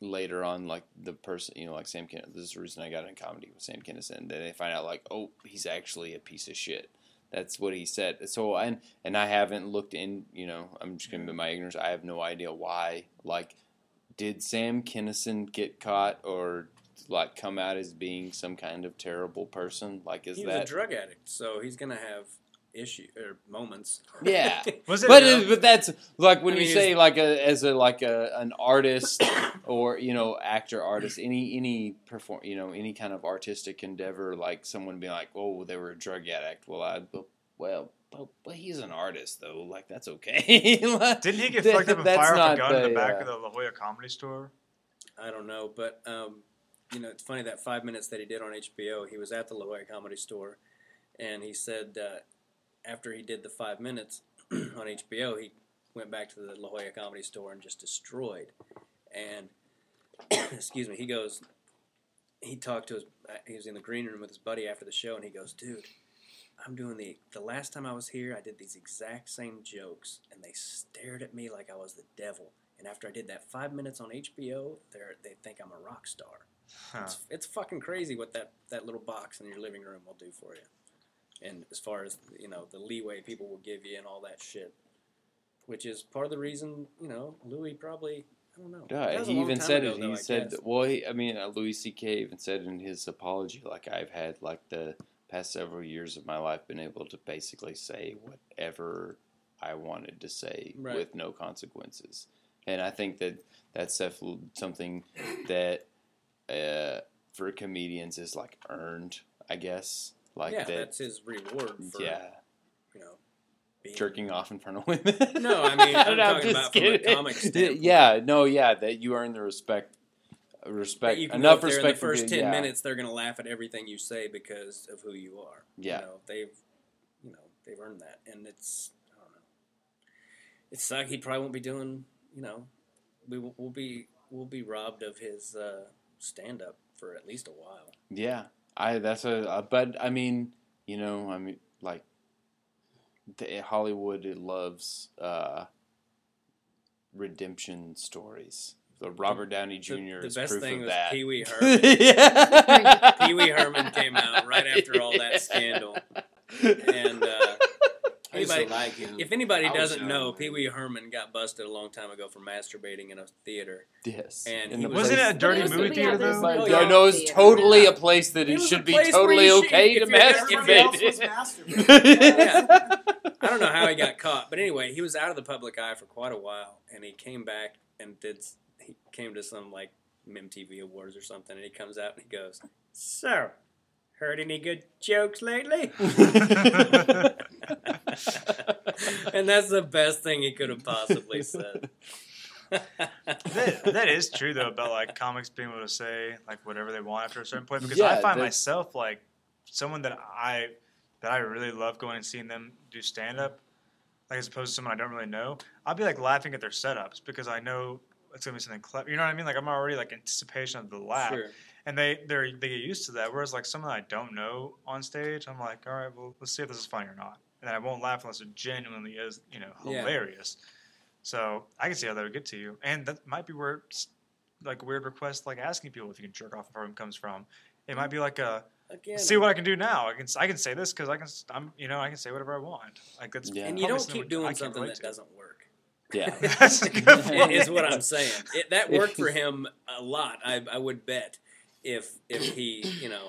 later on, like the person, you know, like Sam Kinison. This is the reason I got in comedy with Sam Kinison. Then they find out like, oh, he's actually a piece of shit. That's what he said. So and and I haven't looked in. You know, I'm just gonna be mm-hmm. my ignorance. I have no idea why. Like, did Sam Kinison get caught or like come out as being some kind of terrible person? Like, is he was that a drug addict, so he's gonna have issue or moments. Yeah, Was it but it, but that's like when I you mean, say like a as a like a an artist or you know actor artist any any perform you know any kind of artistic endeavor like someone being like oh they were a drug addict well I well but, but he's an artist though like that's okay Like, Didn't he get that- fucked up and that's fire off a not gun in the the, back uh, of the La Jolla Comedy Store? I don't know, but um, you know, it's funny that five minutes that he did on HBO. He was at the La Jolla Comedy Store, and he said uh, after he did the five minutes on HBO, he went back to the La Jolla Comedy Store and just destroyed. And excuse me, he goes. He talked to his. uh, He was in the green room with his buddy after the show, and he goes, "Dude, I'm doing the the last time I was here, I did these exact same jokes, and they stared at me like I was the devil. And after I did that five minutes on HBO, they they think I'm a rock star. Huh. It's, it's fucking crazy what that that little box in your living room will do for you. And as far as you know, the leeway people will give you and all that shit, which is part of the reason you know Louis probably I don't know. Yeah, he even said ago, it. though, He I said, guess. well, he, I mean, uh, Louis C.K. even said in his apology, like I've had like the past several years of my life been able to basically say whatever I wanted to say Right. with no consequences, and I think that that's something that uh, for comedians is like earned, I guess. Like yeah, that, that's his reward for yeah, you know being jerking off in front of women. No, I mean, I'm No, talking just about from a comic standpoint. Yeah, no, yeah, that you earn the respect, respect you can enough go up there respect in the first being- ten yeah. minutes. They're going to laugh at everything you say because of who you are. Yeah. you know, they've, you know, they've earned that, and it's, I don't know, it's like he probably won't be doing. You know, we will we'll be we'll be robbed of his uh, stand up for at least a while. Yeah, I that's a but I mean, you know, I mean, like the, Hollywood it loves uh, redemption stories. The Robert Downey Jr. The, the is best proof thing of was that. Pee Wee Herman. Pee Wee Herman came out right after all that scandal, and. Uh, I used to Anybody, like him. if anybody I doesn't know. Pee Wee Herman got busted a long time ago for masturbating in a theater. yes, And In he the was- Wasn't it a dirty But it was- movie oh, yeah, theater there's though? like- Oh, Yeah, yeah. no, it's Theater. totally a place that It it, should be totally you should- okay if to you're- else masturbate. Yeah. I don't know how he got caught, but anyway, he was out of the public eye for quite a while, and he came back and did. He came to some like MTV awards or something, and he comes out and he goes, "So, heard any good jokes lately?" and that's the best thing he could have possibly said. that, that is true though about like comics being able to say like whatever they want after a certain point because Yeah, I find that- myself like someone that I that I really love going and seeing them do stand up like as opposed to someone I don't really know I'll be like laughing at their setups because I know it's gonna be something clever you know what I mean like I'm already like anticipation of the laugh Sure. And they they they get used to that whereas like someone I don't know on stage I'm like all right well let's see if this is funny or not and I won't laugh unless it genuinely is you know Yeah. hilarious. So I can see how that would get to you, and that might be where it's like a weird request, like asking people if you can jerk off in front of them comes from. It might be like a Again, see what I can do now. I can I can say this because I can I'm you know I can say whatever I want. Like that's Yeah. and you don't keep doing can't something that to. doesn't work. yeah. That's a good point. is what I'm saying. It, that worked for him a lot. I, I would bet if if he, you know,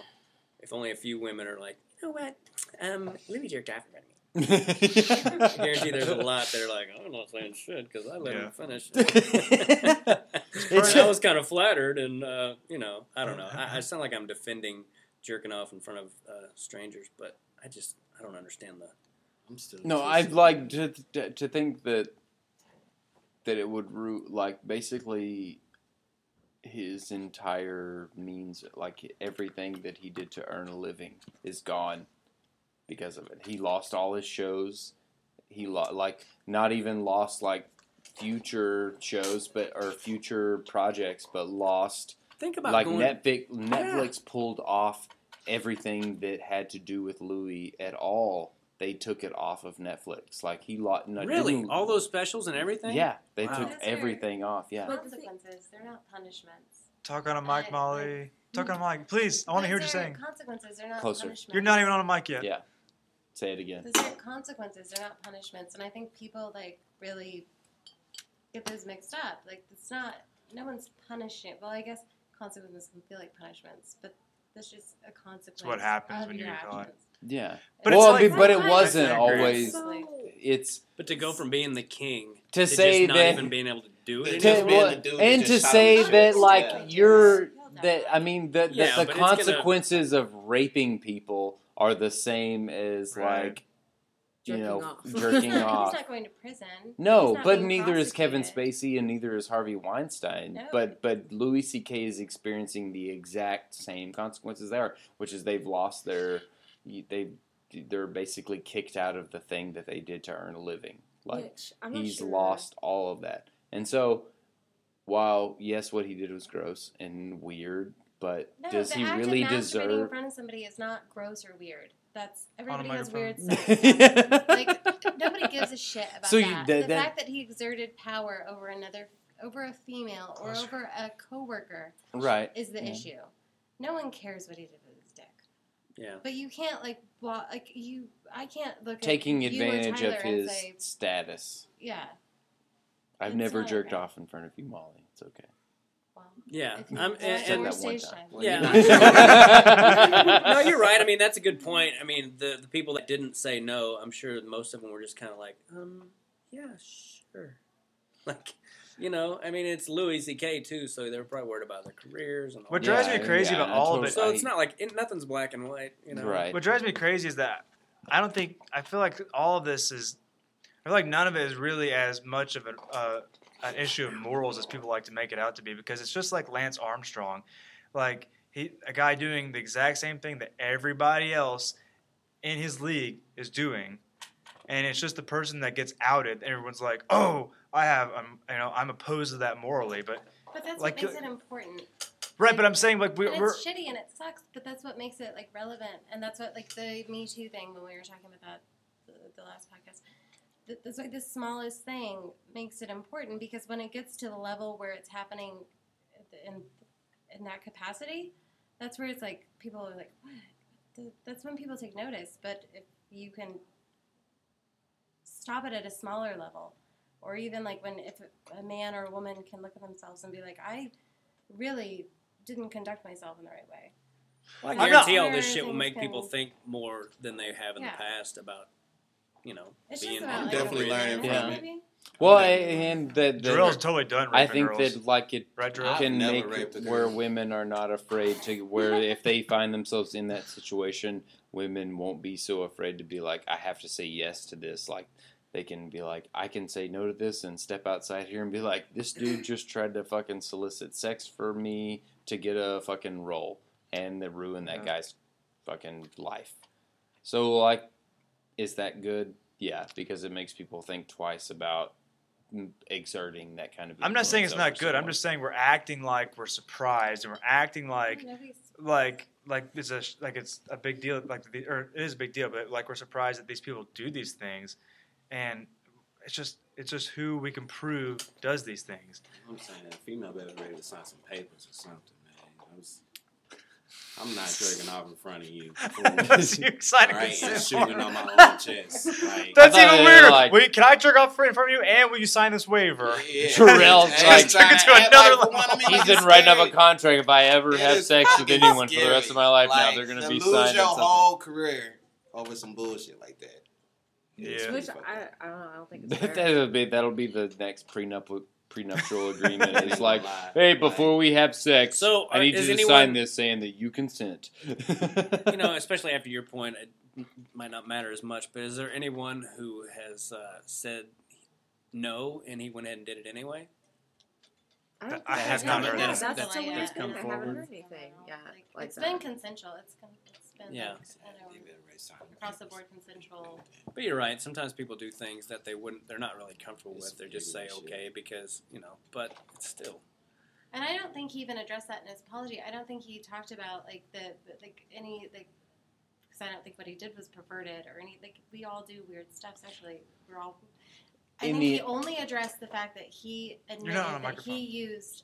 if only a few women are like, you know what, um, Louis jerked off in front of me. I guarantee there's a lot that are like, I'm not saying shit because I let Yeah. him finish. It's- I was kind of flattered, and uh, you know, I don't know. I, I sound like I'm defending jerking off in front of uh, strangers, but I just I don't understand the. I'm still No, I'd like to, to to think that that it would root like basically his entire means like everything that he did to earn a living is gone because of it. He lost all his shows. He lo- like not even lost like future shows but or future projects but lost Think about like going. Netflix Netflix pulled off everything that had to do with Louis at all. They took it off of Netflix. Like he lost. No, really, didn't- all those specials and everything. Yeah, they Wow. took Those are- everything off. Yeah. consequences. They're not punishments. Talk on a mic, I- Molly. Talk on a mic, please. I want to hear what you're saying. Consequences. They're not Closer. punishments. You're not even on a mic yet. Yeah. Say it again. Those are consequences. They're not punishments. And I think people like really get those mixed up. Like it's not. No one's punishing. Well, I guess consequences can feel like punishments, but that's just a consequence. what happens of when you your get caught. actions. Yeah. But well, it's I like- mean, but it wasn't always. So- It's But to go from being the king To to say just not that- even being able to do it, To- to, Just being well, the dude and to say him in the that chest. like Yeah. you're that I mean the Yeah, the it's gonna- consequences of raping people are the same as Right. like you Jerking know off. jerking He's off. not going to prison. No, but being neither is Kevin. Spacey and neither is Harvey Weinstein. No. But but Louis C.K. is experiencing the exact same consequences there, which is they've lost their they they're basically kicked out of the thing that they did to earn a living. Like Which I'm not he's sure. lost all of that. And so while yes what he did was gross and weird, but No, does he really deserve masturbating in front of somebody is not gross or weird. That's On everybody a has weird microphone. stuff. like nobody gives a shit about So you- that. that- the that- fact that he exerted power over another, over a female or over a coworker right. is the Yeah. issue. No one cares what he did with his dick. Yeah. But you can't like blo- like you. I can't look Taking at you or advantage of his say, status. yeah. I've It's never jerked okay. off in front of you, Molly. It's okay. Well, Yeah, I'm- want and- that one time. time. Well, Yeah. no, you're right. I mean, that's a good point. I mean, the the people that didn't say no, I'm sure most of them were just kind of like, um, yeah, sure. Like, you know, I mean, it's Louis C.K. too, so they're probably worried about their careers and all. That. What that. drives Yeah, me crazy yeah, about all of totally- it. So it's not like it, nothing's black and white, you know. Right. What drives me crazy is that I don't think I feel like all of this is. I feel like none of it is really as much of an uh, an issue of morals as people like to make it out to be because it's just like Lance Armstrong, like he a guy doing the exact same thing that everybody else in his league is doing, and it's just the person that gets outed. And everyone's like, "Oh, I have, um, you know, I'm opposed to that morally." But But that's Like, what makes uh, it important. right, but I'm saying like we, and we're it's shitty and it sucks, but that's what makes it like relevant, and that's what like the Me Too thing when we were talking about that the, the last podcast. th- That's like the smallest thing makes it important because when it gets to the level where it's happening in in that capacity, that's where it's like people are like, what? That's when people take notice. But if you can stop it at a smaller level, or even like when if a man or a woman can look at themselves and be like, I really didn't conduct myself in the right way. Well, I I'm not- guarantee all this shit will make can- people think more than they have in Yeah. the past about, you know, It's being just about I'm like definitely learning from maybe. it. Well, Yeah. and the, the Jarrell's totally done. I think girls. that like it right, Jarrell. Can make it where women are not afraid to where if they find themselves in that situation, women won't be so afraid to be like, I have to say yes to this. Like they can be like, I can say no to this and step outside here and be like, this dude just tried to fucking solicit sex for me to get a fucking role and then ruin that Yeah. guy's fucking life. So like, is that good? Yeah, because it makes people think twice about exerting that kind of. I'm not saying it's not over good. I'm just saying we're acting like we're surprised and we're acting like like like it's a like it's a big deal. Like the, or it is a big deal, but like we're surprised that these people do these things, and it's just it's just who we can prove does these things. I'm saying a female better ready to sign some papers or something, man. I was, I'm not jerking off in front of you. That's you signing right, and shooting on my own chest. Like, That's even they weirder. like- Wait, can I jerk off in front of you, and will you sign this waiver? yeah. Terrell's That's like- Took it to another for level. one, I He's like, been it's writing up a contract. If I ever It have sex with fucking anyone for the rest of my life, now they're gonna to be lose your something. whole career over some bullshit like that. Yeah. Which I. I don't know. I don't think it's That- fair. that'll be that'll be the next prenup prenuptial agreement. It's like, hey, before we have sex, So, I are- need you is to anyone- sign this saying that you consent. you know, especially after your point, it might not matter as much. But is there anyone who has uh, said no and he went ahead and did it anyway? I, don't I think have that's not come- heard yeah, of That's that. so weird. That's come I haven't forward. heard anything. Yeah, Like, like it's that. been consensual. It's, con- it's been Yeah. like, I don't know, across the board consensual. But you're right. Sometimes people do things that they wouldn't. They're not really comfortable It's with. They just say weird shit. okay because you know. But it's still. And I don't think he even addressed that in his apology. I don't think he talked about like the the- like any like because I don't think what he did was perverted or any like we all do weird stuff sexually. We're all. I In think he only addressed the fact that he admitted not on a that microphone. he used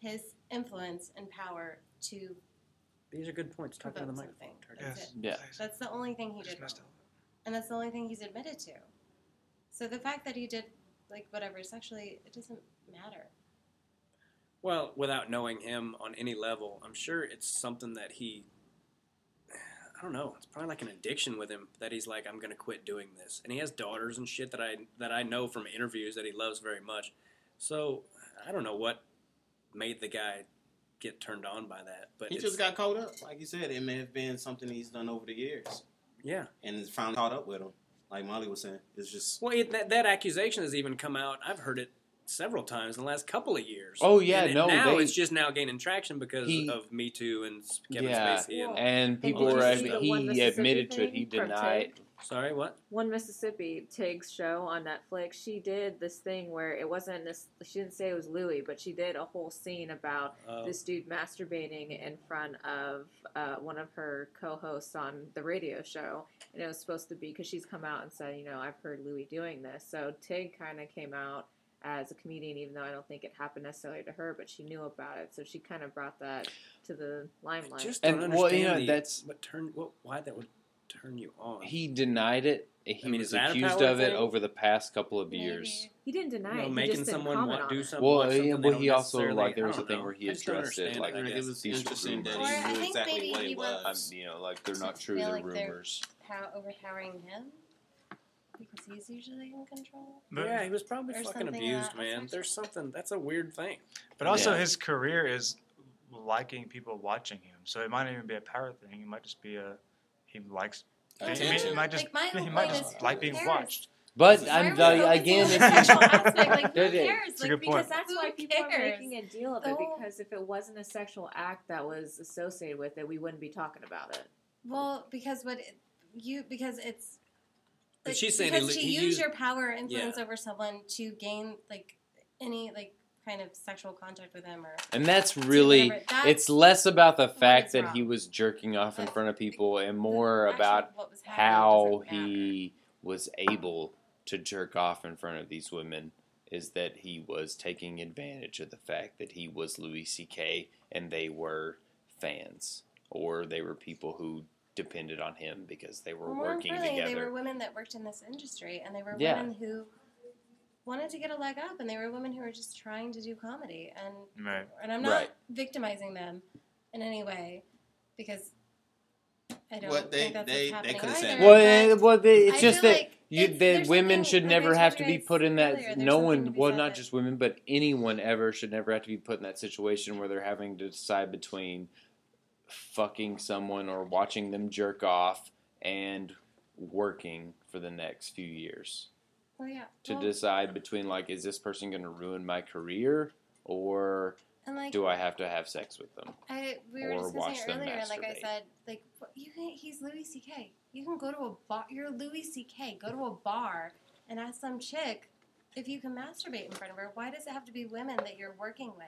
his influence and power to These are good points. Talk provoke on the microphone. something. That's Yes. it. Yeah. That's the only thing he Just did messed wrong. up. And that's the only thing he's admitted to. So the fact that he did like whatever sexually, it doesn't matter. Well, without knowing him on any level, I'm sure it's something that he. I don't know. It's probably like an addiction with him that he's like, I'm gonna quit doing this, and he has daughters and shit that I that I know from interviews that he loves very much. So I don't know what made the guy get turned on by that, but He just got caught up. Like you said, it may have been something he's done over the years. yeah. And it's finally caught up with him. Like Molly was saying. It's just Well, it, that that accusation has even come out. I've heard it several times in the last couple of years. Oh, yeah, And it- no, now they- it's just now gaining traction because He- of Me Too and Kevin Yeah. Spacey. And, And people were. you I see mean, the one he admitted to it. He thing from denied. Tig? sorry, what? One Mississippi Tig's show on Netflix, she did this thing where it wasn't this. She didn't say it was Louis, but she did a whole scene about Uh, this dude masturbating in front of uh, one of her co-hosts on the radio show, and it was supposed to be because she's come out and said, you know, I've heard Louis doing this. So Tig kind of came out as a comedian, even though I don't think it happened necessarily to her, but she knew about it, so she kind of brought that to the limelight. just And, don't well, understand you know, the- that's- what turn what why that would turn you on. He denied it. He I mean, was is that a accused power of it thing? over the past couple of Maybe. years. he didn't deny you know, it. he making just didn't someone want on do something. Well, watch yeah, something but they he also like there was a thing know. where he I just don't addressed it, like I Like, it was these are interesting that rumors. he I knew think exactly maybe what he it was- was. I'm, you know, like they're not true. They're like rumors. How overpowering him because he's usually in control. But, yeah, he was probably fucking uh, abused, man. aspect. There's something that's a weird thing. but also Yeah. his career is liking people watching him. So it might not even be a power thing. It might just be a he likes. Attention. He, he might just Like, my he might point just is, like who being cares? watched. But Why I'm are we like, focusing again, on if you sexual aspect? Like, who yeah. cares? It's a Like, good point. Because that's why who people are cares? making a deal of it. The whole- Because if it wasn't a sexual act that was associated with it, we wouldn't be talking about it. Well, because what it, you because it's. But like, she's saying because he- to he use used- your power or influence Yeah. over someone to gain like any like kind of sexual contact with them or And that's really that's, it's less about the fact that he was jerking off in front of people and more about what was happening how he was able to jerk off in front of these women is that he was taking advantage of the fact that he was Louis C.K. and they were fans or they were people who depended on him because they were more working together. They were women that worked in this industry, and they were Yeah. women who wanted to get a leg up, and they were women who were just trying to do comedy. And Right. and I'm not Right. victimizing them in any way because I don't Well, they- think that's they- what's they happening could've either. said- Well, but eh, well, they, it's I just that like you, it's- that women should never have to be put in that. earlier, no one, well, not just women, but anyone ever should never have to be put in that situation where they're having to decide between fucking someone or watching them jerk off and working for the next few years. Well, yeah. To well, decide between like, is this person going to ruin my career or like do I have to have sex with them? I we were or discussing watch it them earlier, and like I said, like you can, he's Louis C.K. You can go to a bar. You're Louis C.K. Go to a bar and ask some chick if you can masturbate in front of her. Why does it have to be women that you're working with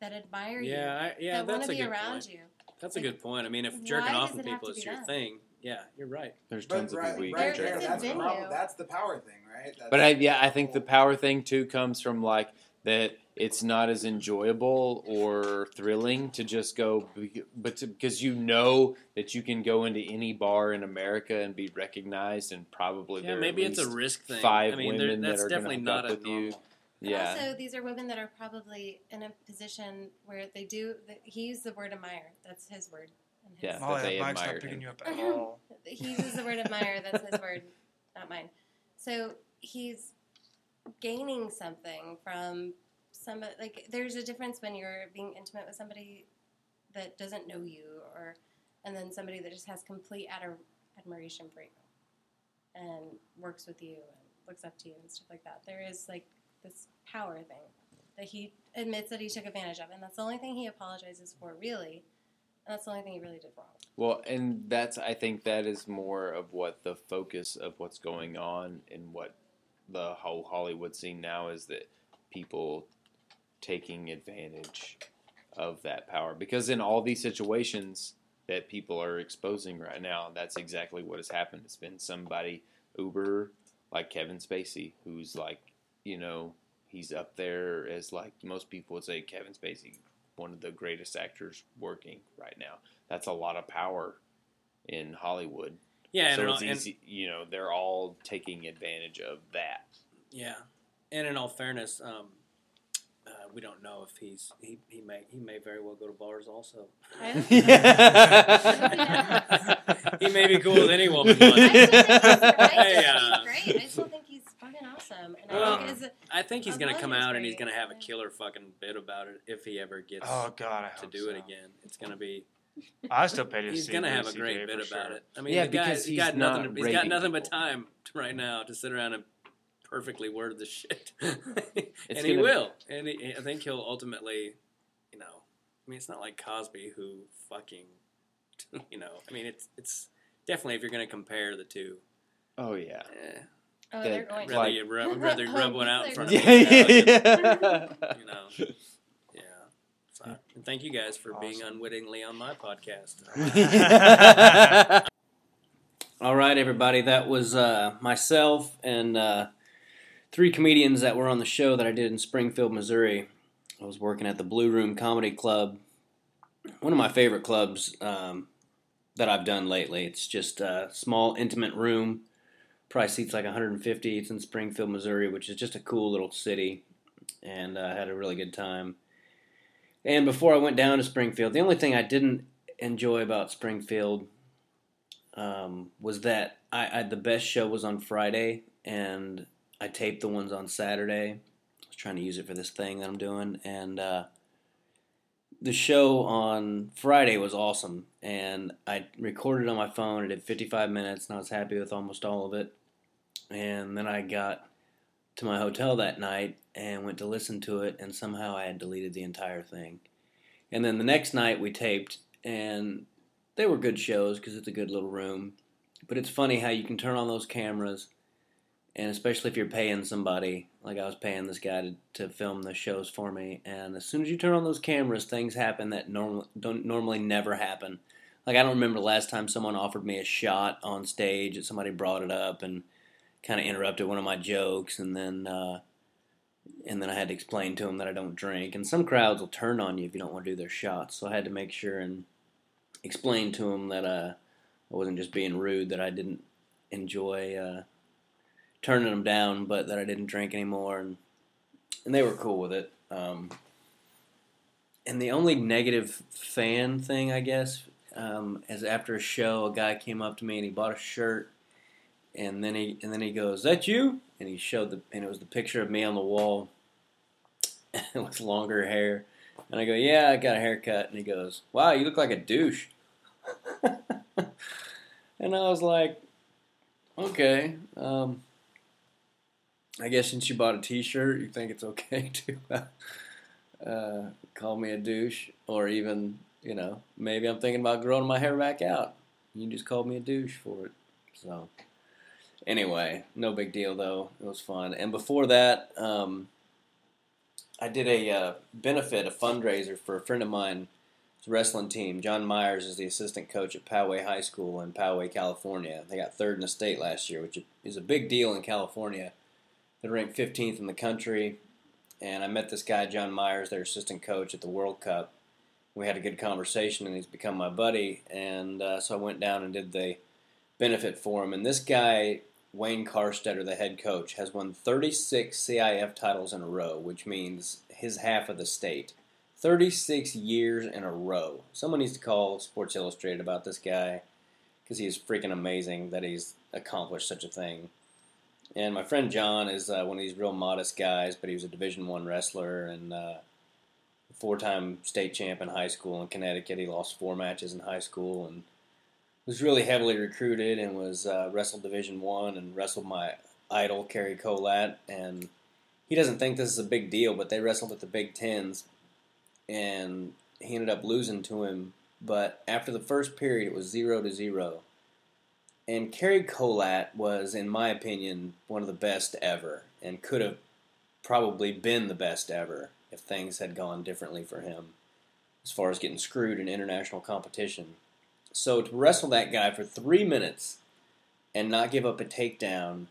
that admire you? Yeah, I, yeah, that want that's to a be good around point. you. That's a good point. I mean, if jerking off does on people is your that? thing, yeah, you're right. There's But tons of right, people you right can jerk is a there, off. that's the That's the power thing, right? That's But I, yeah, I think the power thing too comes from like that it's not as enjoyable or thrilling to just go, but to, because you know that you can go into any bar in America and be recognized, and probably Yeah, there maybe it's a least risk thing. Five I mean, women that's that are definitely not up a with you. normal. But Yeah, also, these are women that are probably in a position where they do. He used the word admire. That's his word. his- Yeah. Molly, that they Mike's not picking him. you up at all. he uses the word admire. That's his word, not mine. So he's gaining something from somebody. Like there's a difference when you're being intimate with somebody that doesn't know you, or and then somebody that just has complete ador- admiration for you and works with you and looks up to you and stuff like that. There is like this power thing that he admits that he took advantage of, and that's the only thing he apologizes for, really. And that's the only thing he really did wrong. Well, and that's I think that is more of what the focus of what's going on and what the whole Hollywood scene now is that people taking advantage of that power because in all these situations that people are exposing right now, that's exactly what has happened. It's been somebody uber like Kevin Spacey who's like, you know, he's up there as like most people would say Kevin Spacey one of the greatest actors working right now. That's a lot of power in Hollywood. Yeah, so in it's all- and- easy. You know, they're all taking advantage of that. Yeah, and in all fairness, um, uh, we don't know if he's he, he may he may very well go to bars also. he may be cool with any woman. But I still think he's, I Hey, still uh, great. I still think he's fucking awesome. And I Well, think as I think he's gonna come is out and he's gonna have a killer fucking bit about it if he ever gets Oh, God, I to hope do it again. It's gonna be. I still pay to He's see gonna have a great bit about sure. it. I mean, Yeah, the guy, because he's he's got nothing. not He's got raping nothing but time right now to sit around and perfectly word the shit, and he gonna- will. And he, I think he'll ultimately, you know, I mean, it's not like Cosby who fucking, you know, I mean, it's it's definitely if you're gonna compare the two. Oh yeah. Eh, Oh, That- they're going rather to. you rub, rather rub one out in front of Yeah, the yeah. you know. So, and thank you guys for being unwittingly on my podcast. All right, everybody. That was uh, myself and uh, three comedians that were on the show that I did in Springfield, Missouri. I was working at the Blue Room Comedy Club, one of my favorite clubs um, that I've done lately. It's just a small, intimate room. Probably seats like 150. It's in Springfield, Missouri, which is just a cool little city, and I had a really good time. And before I went down to Springfield, the only thing I didn't enjoy about Springfield um, was that I, I the best show was on Friday, and I taped the ones on Saturday. I was trying to use it for this thing that I'm doing, and uh, the show on Friday was awesome. And I recorded on my phone. I did 55 minutes, and I was happy with almost all of it. And then I got to my hotel that night and went to listen to it, and somehow I had deleted the entire thing. And then the next night we taped, and they were good shows because it's a good little room. But it's funny how you can turn on those cameras, and especially if you're paying somebody, like I was paying this guy to, to film the shows for me, and as soon as you turn on those cameras, things happen that normal don't normally never happen. Like I don't remember the last time someone offered me a shot on stage, that somebody brought it up and kind of interrupted one of my jokes, and then uh, and then I had to explain to them that I don't drink. And some crowds will turn on you if you don't want to do their shots, so I had to make sure and explain to them that uh, I wasn't just being rude, that I didn't enjoy uh, turning them down, but that I didn't drink anymore, and and they were cool with it. Um, and the only negative fan thing, I guess, um, is after a show, a guy came up to me and he bought a shirt, and then he and then he goes, "Is that you?" And he showed the and it was the picture of me on the wall with longer hair. And I go, "Yeah, I got a haircut." And he goes, "Wow, you look like a douche." and I was like, "Okay, um, I guess since you bought a T-shirt, you think it's okay to uh, call me a douche, or even, you know, maybe I'm thinking about growing my hair back out. You just called me a douche for it." So, anyway, no big deal though. It was fun. And before that, um, I did a uh, benefit, a fundraiser for a friend of mine. Wrestling team. John Myers is the assistant coach at Poway High School in Poway, California. They got third in the state last year, which is a big deal in California. They're ranked 15th in the country. And I met this guy, John Myers, their assistant coach at the World Cup. We had a good conversation, and he's become my buddy. And uh, so I went down and did the benefit for him. And this guy, Wayne Branstetter, the head coach, has won 36 CIF titles in a row, which means his half of the state. 36 years in a row. Someone needs to call Sports Illustrated about this guy because he's freaking amazing that he's accomplished such a thing. And my friend John is uh, one of these real modest guys, but he was a Division One wrestler and uh, four-time state champ in high school in Connecticut. He lost four matches in high school and was really heavily recruited and was uh, wrestled Division One and wrestled my idol Cary Kolat and he doesn't think this is a big deal, but they wrestled at the Big Tens, and he ended up losing to him. But after the first period, it was zero to zero. And Cary Kolat was, in my opinion, one of the best ever, and could have probably been the best ever if things had gone differently for him as far as getting screwed in international competition. So to wrestle that guy for three minutes and not give up a takedown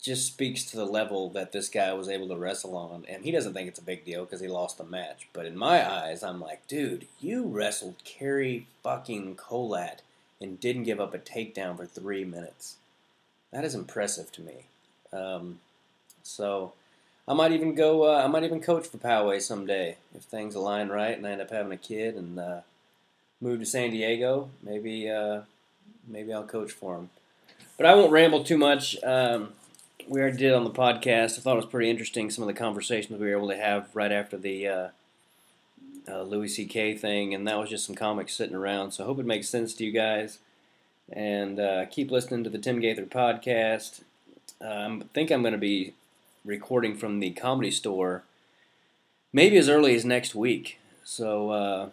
just speaks to the level that this guy was able to wrestle on. And he doesn't think it's a big deal because he lost the match. But in my eyes, I'm like, dude, you wrestled Cary fucking Kolat and didn't give up a takedown for three minutes. That is impressive to me. Um, so I might even go. Uh, I might even coach for Poway someday if things align right and I end up having a kid and uh, move to San Diego. Maybe uh, maybe I'll coach for him. But I won't ramble too much. Um, we already did on the podcast. I thought it was pretty interesting some of the conversations we were able to have right after the uh, uh, Louis C.K. thing, and that was just some comics sitting around. So I hope it makes sense to you guys. And uh, keep listening to the Tim Gaither podcast. Um, I think I'm going to be recording from the comedy store maybe as early as next week. So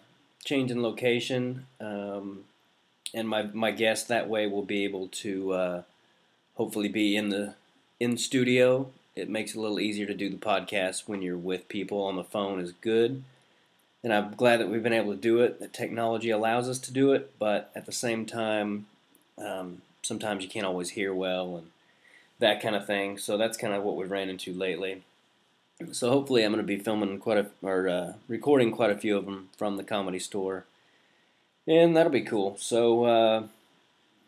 uh, in location, um, and my my guest that way will be able to uh, hopefully be in the in studio. It makes it a little easier to do the podcast when you're with people on the phone is good. And I'm glad that we've been able to do it. That technology allows us to do it, but at the same time, um, sometimes you can't always hear well and that kind of thing. So that's kind of what we've ran into lately. So hopefully, I'm going to be filming quite a or uh, recording quite a few of them from the comedy store, and that'll be cool. So uh,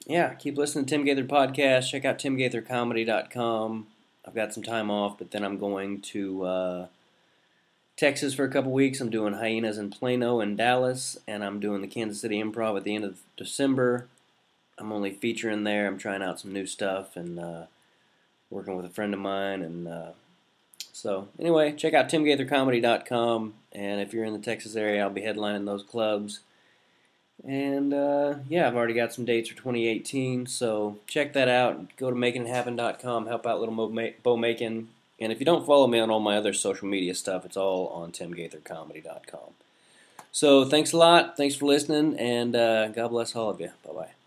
yeah, keep listening to Tim Gaither podcast. Check out timgaithercomedy.com. I've got some time off, but then I'm going to uh, Texas for a couple weeks. I'm doing Hyenas in Plano and Dallas, and I'm doing the Kansas City Improv at the end of December. I'm only featuring there. I'm trying out some new stuff and uh, working with a friend of mine. And uh, so, anyway, check out timgaithercomedy.com. And if you're in the Texas area, I'll be headlining those clubs. And uh, yeah, I've already got some dates for 2018, so check that out. Go to makingithappen.com, help out little Mo, Ma- Bo Macon. And if you don't follow me on all my other social media stuff, it's all on timgaithercomedy.com. So thanks a lot. Thanks for listening, and uh, God bless all of you. Bye bye.